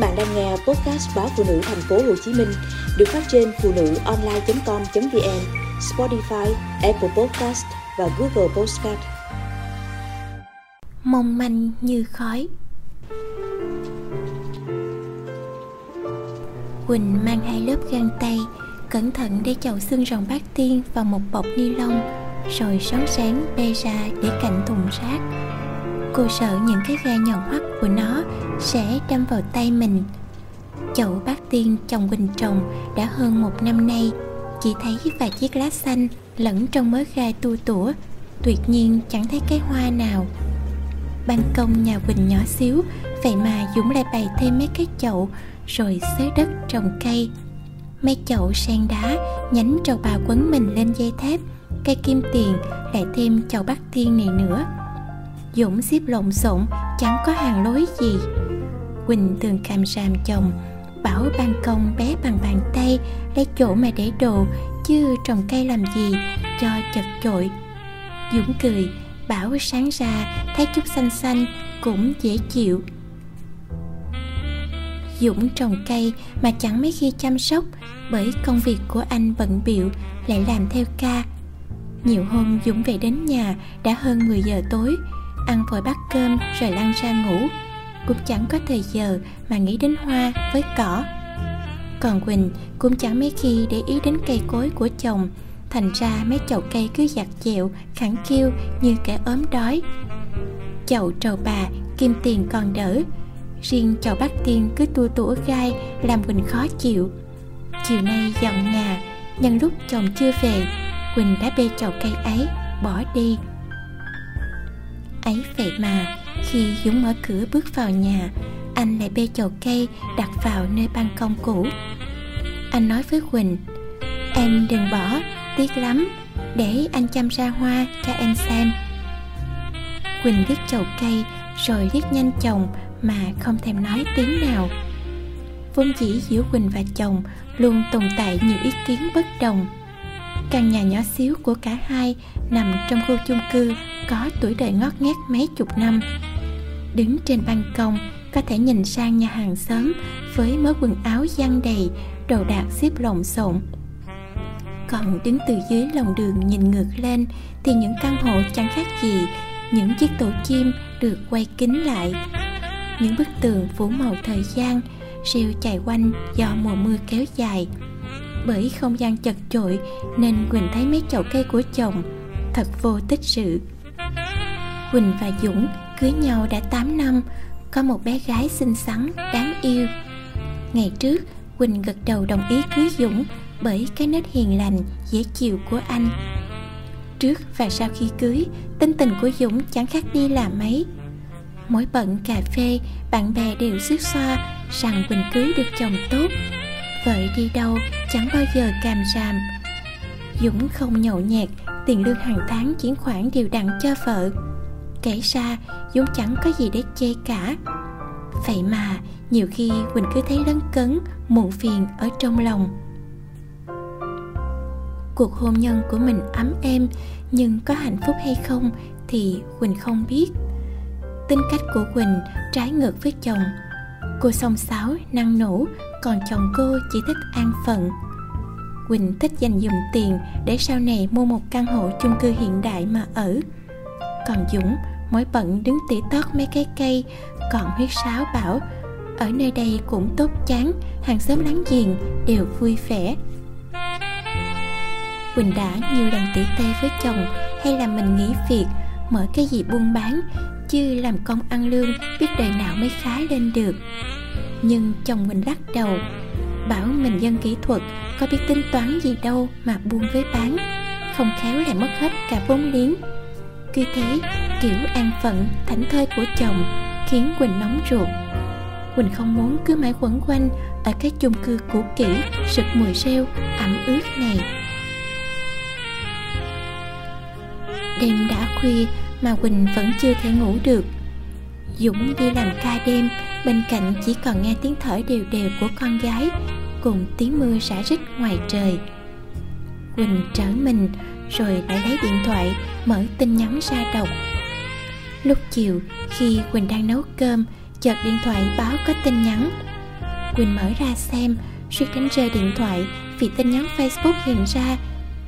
bạn đang nghe podcast báo phụ nữ thành phố Hồ Chí Minh được phát trên phụ nữ online.com.vn, Spotify, Apple Podcast và Google Podcast. Mong manh như khói Quỳnh mang hai lớp găng tay Cẩn thận để chậu xương rồng bát tiên vào một bọc ni lông Rồi sáng sáng bê ra để cạnh thùng rác Cô sợ những cái gai nhọn hoắt của nó sẽ đâm vào tay mình. Chậu bát tiên chồng Quỳnh trồng đã hơn một năm nay, Chỉ thấy vài chiếc lá xanh lẫn trong mớ gai tu tủa, Tuyệt nhiên chẳng thấy cái hoa nào. Ban công nhà Quỳnh nhỏ xíu, Vậy mà Dũng lại bày thêm mấy cái chậu Rồi xới đất trồng cây. Mấy chậu sen đá Nhánh trầu bà quấn mình lên dây thép, Cây kim tiền, Lại thêm chậu bát tiên này nữa. Dũng xếp lộn xộn, Chẳng có hàng lối gì. Quỳnh thường càm ràm chồng, Bảo ban công bé bằng bàn tay, Lấy chỗ mà để đồ, Chứ trồng cây làm gì, Cho chật chội. Dũng cười, Bảo sáng ra, thấy chút xanh xanh, Cũng dễ chịu. Dũng trồng cây mà chẳng mấy khi chăm sóc, Bởi công việc của anh bận biệu Lại làm theo ca. Nhiều hôm Dũng về đến nhà, Đã hơn 10 giờ tối Ăn vội bát cơm rồi lăn ra ngủ. Cũng chẳng có thời giờ mà nghĩ đến hoa với cỏ. Còn Quỳnh cũng chẳng mấy khi để ý đến cây cối của chồng. Thành ra mấy chậu cây cứ giặt dẹo, khẳng khiu như kẻ ốm đói. Chậu trầu bà, kim tiền còn đỡ. Riêng chậu bát tiên cứ tua tủa gai làm Quỳnh khó chịu. Chiều nay dọn nhà, nhân lúc chồng chưa về Quỳnh đã bê chậu cây ấy, bỏ đi ấy vậy mà, khi dũng mở cửa bước vào nhà, anh lại bê chậu cây đặt vào nơi ban công cũ. Anh nói với quỳnh, em đừng bỏ, tiếc lắm, để anh chăm ra hoa cho em xem. Quỳnh liếc chậu cây, rồi liếc nhanh chồng mà không thèm nói tiếng nào. Vốn dĩ giữa quỳnh và chồng luôn tồn tại nhiều ý kiến bất đồng. Căn nhà nhỏ xíu của cả hai nằm trong khu chung cư có tuổi đời ngót nghét mấy chục năm. Đứng trên ban công, có thể nhìn sang nhà hàng xóm với mớ quần áo giăng đầy, đồ đạc xếp lộn xộn. Còn đứng từ dưới lòng đường nhìn ngược lên thì những căn hộ chẳng khác gì những chiếc tổ chim được quay kín lại. Những bức tường phủ màu thời gian, rêu chạy quanh do mùa mưa kéo dài. Bởi không gian chật chội nên quỳnh thấy mấy chậu cây của chồng thật vô tích sự quỳnh và dũng cưới nhau đã 8 năm, có một bé gái xinh xắn, đáng yêu. Ngày trước, quỳnh gật đầu đồng ý cưới dũng bởi cái nết hiền lành, dễ chịu của anh. Trước và sau khi cưới, tính tình của dũng chẳng khác đi là mấy. Mỗi bận cà phê, bạn bè đều xước xoa rằng quỳnh cưới được chồng tốt. Vợ đi đâu chẳng bao giờ càm ràm. Dũng không nhậu nhẹt, tiền lương hàng tháng chuyển khoản đều đặn cho vợ kể ra dũng chẳng có gì để chê cả. Vậy mà, nhiều khi quỳnh cứ thấy lấn cấn, muộn phiền ở trong lòng. Cuộc hôn nhân của mình ấm êm, nhưng có hạnh phúc hay không thì quỳnh không biết. Tính cách của quỳnh trái ngược với chồng. Cô song sáo, năng nổ, còn chồng cô chỉ thích an phận. Quỳnh thích dành dụm tiền để sau này mua một căn hộ chung cư hiện đại mà ở còn dũng mỗi bận đứng tỉ tót mấy cái cây, còn huyết sáo bảo, ở nơi đây cũng tốt chán, hàng xóm láng giềng đều vui vẻ. Quỳnh đã nhiều lần tỉ tê với chồng, hay là mình nghỉ việc, mở cái gì buôn bán, chứ làm công ăn lương biết đời nào mới khá lên được. Nhưng chồng mình lắc đầu, bảo mình dân kỹ thuật, có biết tính toán gì đâu mà buôn với bán, không khéo lại mất hết cả vốn liếng cứ thế kiểu an phận, thảnh thơi của chồng khiến quỳnh nóng ruột. Quỳnh không muốn cứ mãi quẩn quanh ở cái chung cư cũ kỹ, sực mùi rêu, ẩm ướt này. Đêm đã khuya mà quỳnh vẫn chưa thể ngủ được. Dũng đi làm ca đêm, bên cạnh chỉ còn nghe tiếng thở đều đều của con gái, cùng tiếng mưa rã rít ngoài trời. Quỳnh trở mình, rồi lại lấy điện thoại mở tin nhắn ra đọc lúc chiều khi quỳnh đang nấu cơm chợt điện thoại báo có tin nhắn. Quỳnh mở ra xem suýt đánh rơi điện thoại vì tin nhắn Facebook hiện ra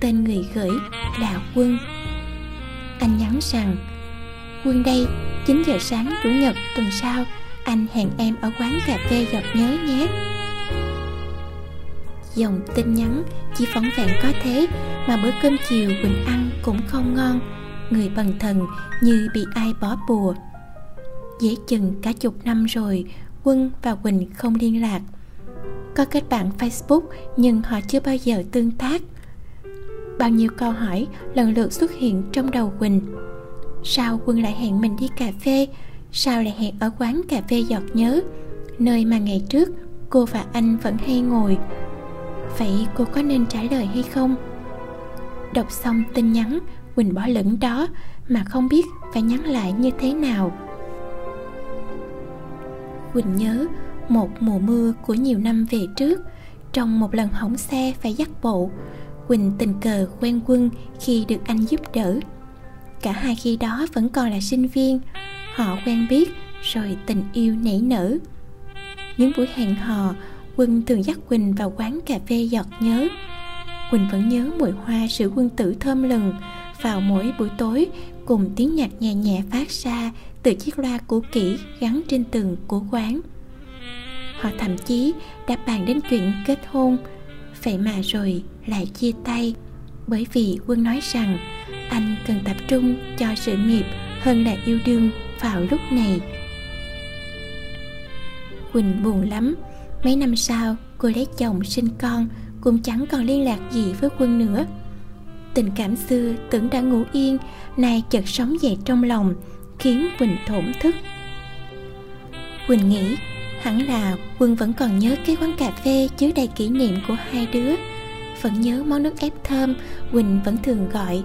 tên người gửi là Quân. Anh nhắn rằng Quân đây, 9 giờ sáng Chủ nhật tuần sau Anh hẹn em ở quán cà phê giọt nhớ nhé. Dòng tin nhắn chỉ phóng vẹn có thế mà bữa cơm chiều Quỳnh ăn cũng không ngon. Người bần thần như bị ai bỏ bùa. Dễ chừng cả chục năm rồi, Quân và Quỳnh không liên lạc. Có kết bạn Facebook, nhưng họ chưa bao giờ tương tác. Bao nhiêu câu hỏi lần lượt xuất hiện trong đầu Quỳnh. Sao Quân lại hẹn mình đi cà phê? Sao lại hẹn ở quán cà phê giọt nhớ? Nơi mà ngày trước cô và anh vẫn hay ngồi. Vậy cô có nên trả lời hay không? Đọc xong tin nhắn, Quỳnh bỏ lửng đó Mà không biết phải nhắn lại như thế nào. Quỳnh nhớ một mùa mưa của nhiều năm về trước, Trong một lần hỏng xe phải dắt bộ, Quỳnh tình cờ quen quân khi được anh giúp đỡ. Cả hai khi đó vẫn còn là sinh viên, Họ quen biết rồi tình yêu nảy nở. Những buổi hẹn hò Quân thường dắt Quỳnh vào quán cà phê giọt nhớ. Quỳnh vẫn nhớ mùi hoa sữa quân tử thơm lừng Vào mỗi buổi tối, cùng tiếng nhạc nhẹ nhẹ phát ra Từ chiếc loa cũ kỹ gắn trên tường của quán. Họ thậm chí đã bàn đến chuyện kết hôn. Vậy mà rồi lại chia tay, Bởi vì Quân nói rằng anh cần tập trung cho sự nghiệp hơn là yêu đương vào lúc này. Quỳnh buồn lắm. Mấy năm sau, cô lấy chồng sinh con cũng chẳng còn liên lạc gì với quân nữa. Tình cảm xưa tưởng đã ngủ yên, nay chợt sống dậy trong lòng, khiến quỳnh thổn thức. Quỳnh nghĩ, hẳn là quân vẫn còn nhớ cái quán cà phê chứa đầy kỷ niệm của hai đứa. Vẫn nhớ món nước ép thơm, quỳnh vẫn thường gọi.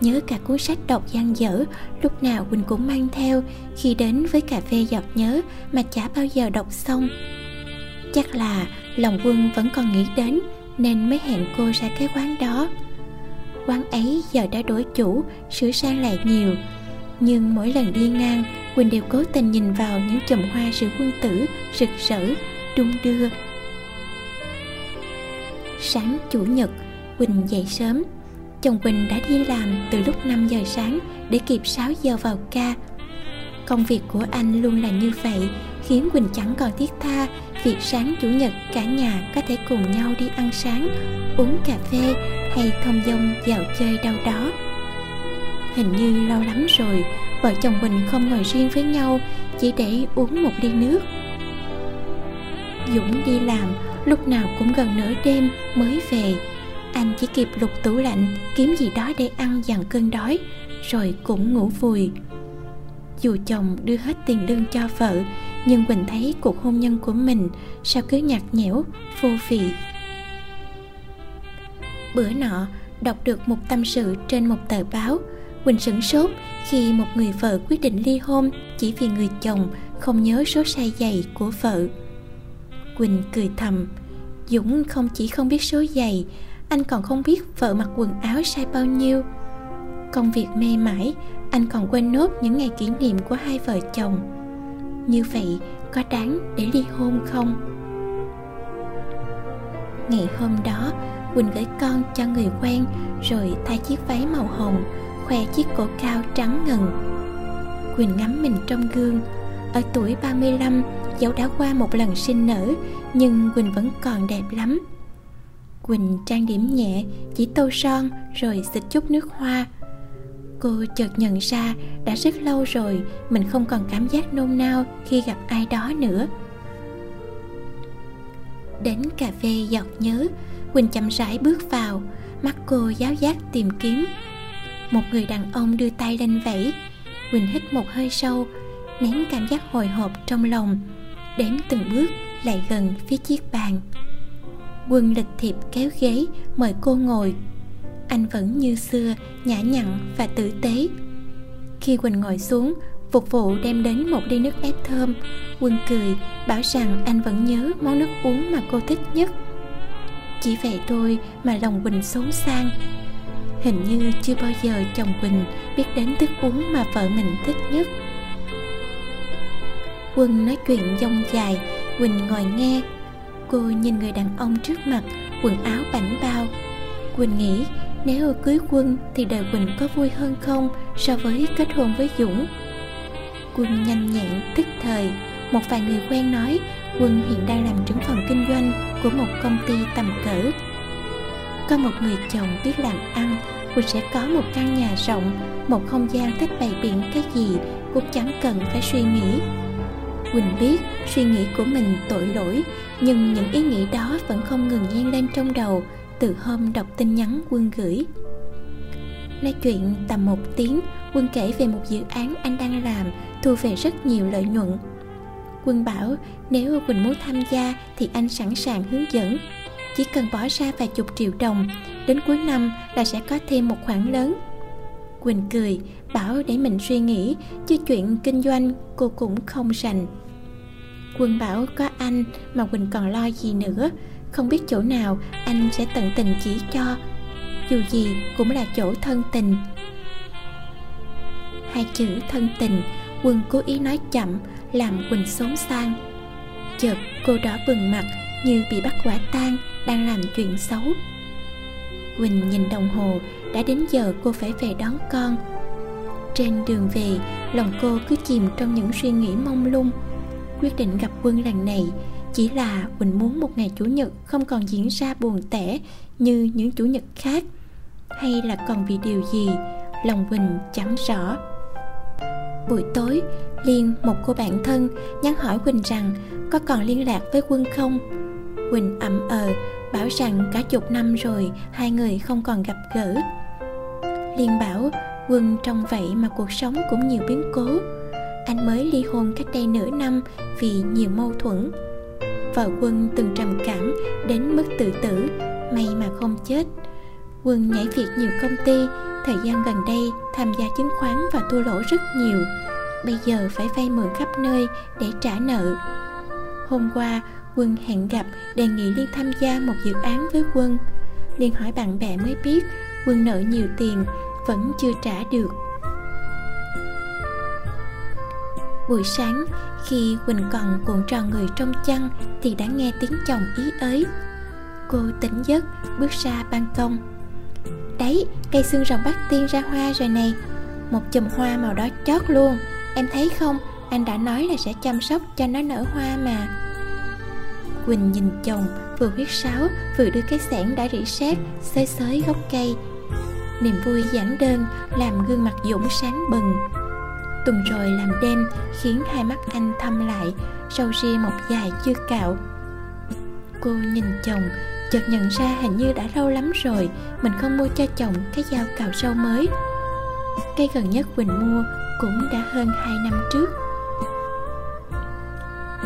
Nhớ cả cuốn sách đọc gian dở, lúc nào quỳnh cũng mang theo khi đến với cà phê giọt nhớ mà chả bao giờ đọc xong. Chắc là lòng quân vẫn còn nghĩ đến nên mới hẹn cô ra cái quán đó. Quán ấy giờ đã đổi chủ sửa sang lại nhiều. Nhưng mỗi lần đi ngang quỳnh đều cố tình nhìn vào những chùm hoa sữa quân tử rực rỡ đung đưa. Sáng chủ nhật quỳnh dậy sớm. Chồng Quỳnh đã đi làm từ lúc 5 giờ sáng để kịp 6 giờ vào ca. Công việc của anh luôn là như vậy, khiến Quỳnh chẳng còn thiết tha việc sáng chủ nhật cả nhà có thể cùng nhau đi ăn sáng, uống cà phê hay thông dong dạo chơi đâu đó. Hình như lâu lắm rồi, vợ chồng Quỳnh không ngồi riêng với nhau chỉ để uống một ly nước. Dũng đi làm, lúc nào cũng gần nửa đêm mới về anh chỉ kịp lục tủ lạnh kiếm gì đó để ăn dằn cơn đói rồi cũng ngủ vùi dù chồng đưa hết tiền lương cho vợ nhưng quỳnh thấy cuộc hôn nhân của mình sao cứ nhạt nhẽo, vô vị. Bữa nọ, đọc được một tâm sự trên một tờ báo, quỳnh sửng sốt khi một người vợ quyết định ly hôn chỉ vì người chồng không nhớ số sai giày của vợ. Quỳnh cười thầm, dũng không chỉ không biết số giày, anh còn không biết vợ mặc quần áo sai bao nhiêu. Công việc mê mãi anh còn quên nốt những ngày kỷ niệm của hai vợ chồng như vậy có đáng để ly hôn không? Ngày hôm đó quỳnh gửi con cho người quen rồi thay chiếc váy màu hồng khoe chiếc cổ cao trắng ngần. Quỳnh ngắm mình trong gương. Ở tuổi 35 dẫu đã qua một lần sinh nở nhưng quỳnh vẫn còn đẹp lắm. Quỳnh trang điểm nhẹ, chỉ tô son rồi xịt chút nước hoa. Cô chợt nhận ra đã rất lâu rồi mình không còn cảm giác nôn nao khi gặp ai đó nữa. Đến cà phê giọt nhớ, Quỳnh chậm rãi bước vào, mắt cô giáo giác tìm kiếm. Một người đàn ông đưa tay lên vẫy, Quỳnh hít một hơi sâu, nén cảm giác hồi hộp trong lòng, đếm từng bước lại gần phía chiếc bàn quân lịch thiệp kéo ghế mời cô ngồi anh vẫn như xưa, nhã nhặn và tử tế. Khi quỳnh ngồi xuống, phục vụ đem đến một ly nước ép thơm quân cười, bảo rằng anh vẫn nhớ món nước uống mà cô thích nhất. Chỉ vậy thôi mà lòng quỳnh xốn sang. Hình như chưa bao giờ chồng quỳnh biết đến thức uống mà vợ mình thích nhất. Quân nói chuyện dông dài, quỳnh ngồi nghe. Cô nhìn người đàn ông trước mặt, Quần áo bảnh bao. Quỳnh nghĩ nếu cưới quân Thì đời Quỳnh có vui hơn không So với kết hôn với Dũng? Quân nhanh nhẹn, tức thời. Một vài người quen nói, Quân hiện đang làm trưởng phòng kinh doanh Của một công ty tầm cỡ. Có một người chồng biết làm ăn Quỳnh sẽ có một căn nhà rộng, Một không gian thích bày biện cái gì Cũng chẳng cần phải suy nghĩ. Quỳnh biết suy nghĩ của mình tội lỗi, Nhưng những ý nghĩ đó vẫn không ngừng nhen lên trong đầu. Từ hôm đọc tin nhắn quân gửi. Nói chuyện tầm một tiếng, Quân kể về một dự án anh đang làm, Thu về rất nhiều lợi nhuận. Quân bảo, nếu Quỳnh muốn tham gia Thì anh sẵn sàng hướng dẫn. Chỉ cần bỏ ra vài chục triệu đồng, Đến cuối năm là sẽ có thêm một khoản lớn. Quỳnh cười, Bảo, để mình suy nghĩ, Chứ chuyện kinh doanh cô cũng không rành. Quân bảo, có anh mà Quỳnh còn lo gì nữa? Không biết chỗ nào anh sẽ tận tình chỉ cho, Dù gì cũng là chỗ thân tình. Hai chữ thân tình, Quân cố ý nói chậm, Làm Quỳnh xốn sang. Chợt cô đỏ bừng mặt Như bị bắt quả tang, Đang làm chuyện xấu. Quỳnh nhìn đồng hồ, Đã đến giờ cô phải về đón con. Trên đường về, Lòng cô cứ chìm trong những suy nghĩ mông lung. Quyết định gặp quân lần này chỉ là Quỳnh muốn một ngày Chủ nhật không còn diễn ra buồn tẻ như những Chủ nhật khác. Hay là còn vì điều gì, lòng Quỳnh chẳng rõ. Buổi tối, Liên, một cô bạn thân, nhắn hỏi Quỳnh rằng có còn liên lạc với quân không? Quỳnh ậm ờ bảo rằng cả chục năm rồi hai người không còn gặp gỡ. Liên bảo, quân trong vậy mà cuộc sống cũng nhiều biến cố. Anh mới ly hôn cách đây nửa năm vì nhiều mâu thuẫn vợ quân từng trầm cảm đến mức tự tử, may mà không chết. Quân nhảy việc nhiều công ty, thời gian gần đây tham gia chứng khoán và thua lỗ rất nhiều. Bây giờ phải vay mượn khắp nơi để trả nợ. Hôm qua, quân hẹn gặp đề nghị liên tham gia một dự án với quân. Liên hỏi bạn bè mới biết quân nợ nhiều tiền, vẫn chưa trả được. Buổi sáng, khi Quỳnh còn cuộn tròn người trong chăn Thì đã nghe tiếng chồng ý ới. Cô tỉnh giấc, bước ra ban công. Đấy, cây xương rồng bắt tiên ra hoa rồi này. Một chùm hoa màu đỏ chót luôn. Em thấy không? Anh đã nói là sẽ chăm sóc cho nó nở hoa mà. Quỳnh nhìn chồng, vừa huyết sáo, vừa đưa cái xẻng đã rỉ sét, xới xới gốc cây. Niềm vui giản đơn, làm gương mặt dũng sáng bừng tuần rồi làm đêm khiến hai mắt anh thâm lại sâu ria một dài chưa cạo. Cô nhìn chồng, chợt nhận ra hình như đã lâu lắm rồi, mình không mua cho chồng cái dao cạo sâu mới. Cây gần nhất quỳnh mua cũng đã hơn hai năm trước.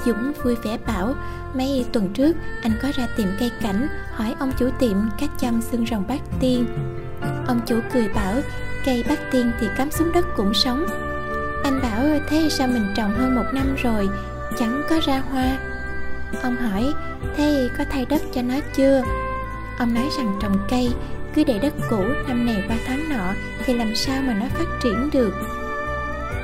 Dũng vui vẻ bảo, Mấy tuần trước anh có ra tiệm cây cảnh, Hỏi ông chủ tiệm cách chăm xương rồng bát tiên. Ông chủ cười bảo, Cây bát tiên thì cắm xuống đất cũng sống. Tôi thế sao mình trồng hơn một năm rồi, Chẳng có ra hoa? Ông hỏi, Thế có thay đất cho nó chưa? Ông nói rằng trồng cây, Cứ để đất cũ năm này qua tháng nọ Thì làm sao mà nó phát triển được?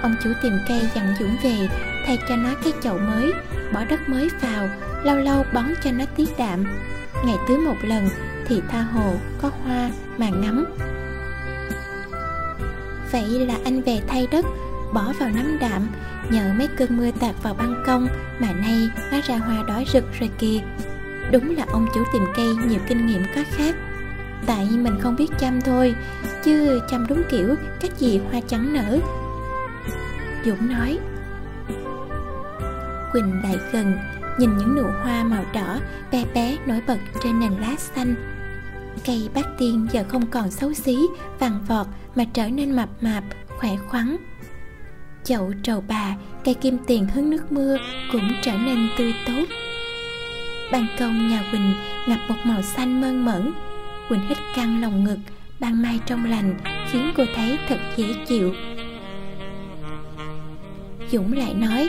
Ông chủ tìm cây dặn Dũng về, Thay cho nó cái chậu mới, Bỏ đất mới vào, Lâu lâu bón cho nó tiết đạm. Ngày tưới một lần Thì tha hồ có hoa mà ngắm. Vậy là anh về thay đất bỏ vào nắm đạm, nhờ mấy cơn mưa tạt vào ban công mà nay hóa ra hoa đói rực rồi kìa đúng là ông chủ tìm cây nhiều kinh nghiệm có khác. Tại mình không biết chăm thôi, chứ chăm đúng kiểu cách gì hoa trắng nở. Dũng nói, quỳnh lại gần, nhìn những nụ hoa màu đỏ bé bé nổi bật trên nền lá xanh. Cây bát tiên giờ không còn xấu xí, vàng vọt mà trở nên mập mạp, khỏe khoắn chậu trầu bà, cây kim tiền hứng nước mưa cũng trở nên tươi tốt. Ban công nhà quỳnh ngập một màu xanh mơn mởn. Quỳnh hít căng lòng ngực, ban mai trong lành, khiến cô thấy thật dễ chịu. Dũng lại nói,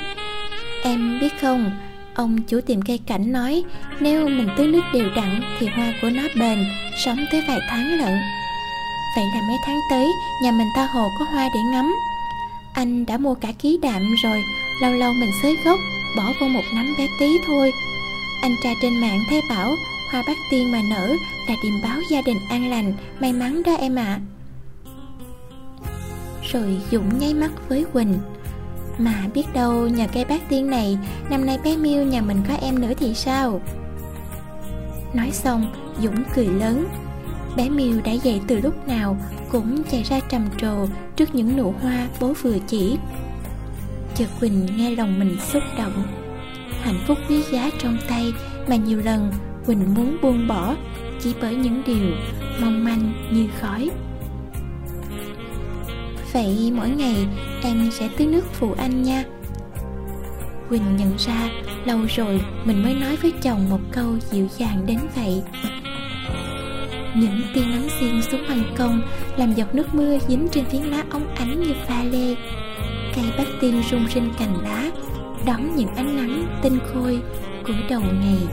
em biết không, ông chủ tiệm cây cảnh nói, nếu mình tưới nước đều đặn thì hoa của nó bền, sống tới vài tháng lận. Vậy là mấy tháng tới, nhà mình ta hồ có hoa để ngắm anh đã mua cả ký đạm rồi, lâu lâu mình xới gốc, bỏ vô một nắm bé tí thôi. Anh tra trên mạng thấy bảo, Hoa bát tiên mà nở là điềm báo gia đình an lành, May mắn đó em ạ. À. Rồi Dũng nháy mắt với Quỳnh. Mà biết đâu nhờ cây bát tiên này, Năm nay bé Miêu nhà mình có em nữa thì sao? Nói xong, Dũng cười lớn. Bé Miêu đã dậy từ lúc nào Cũng chạy ra trầm trồ Trước những nụ hoa bố vừa chỉ. Chợt Quỳnh nghe lòng mình xúc động. Hạnh phúc quý giá trong tay Mà nhiều lần Quỳnh muốn buông bỏ Chỉ bởi những điều mong manh như khói. Vậy mỗi ngày em sẽ tưới nước phụ anh nha. Quỳnh nhận ra, lâu rồi mình mới nói với chồng một câu dịu dàng đến vậy những tia nắng xuyên xuống ban công, làm giọt nước mưa dính trên phiến lá óng ánh như pha lê. Cây bát tiên rung rinh cành lá, đón những ánh nắng tinh khôi của đầu ngày.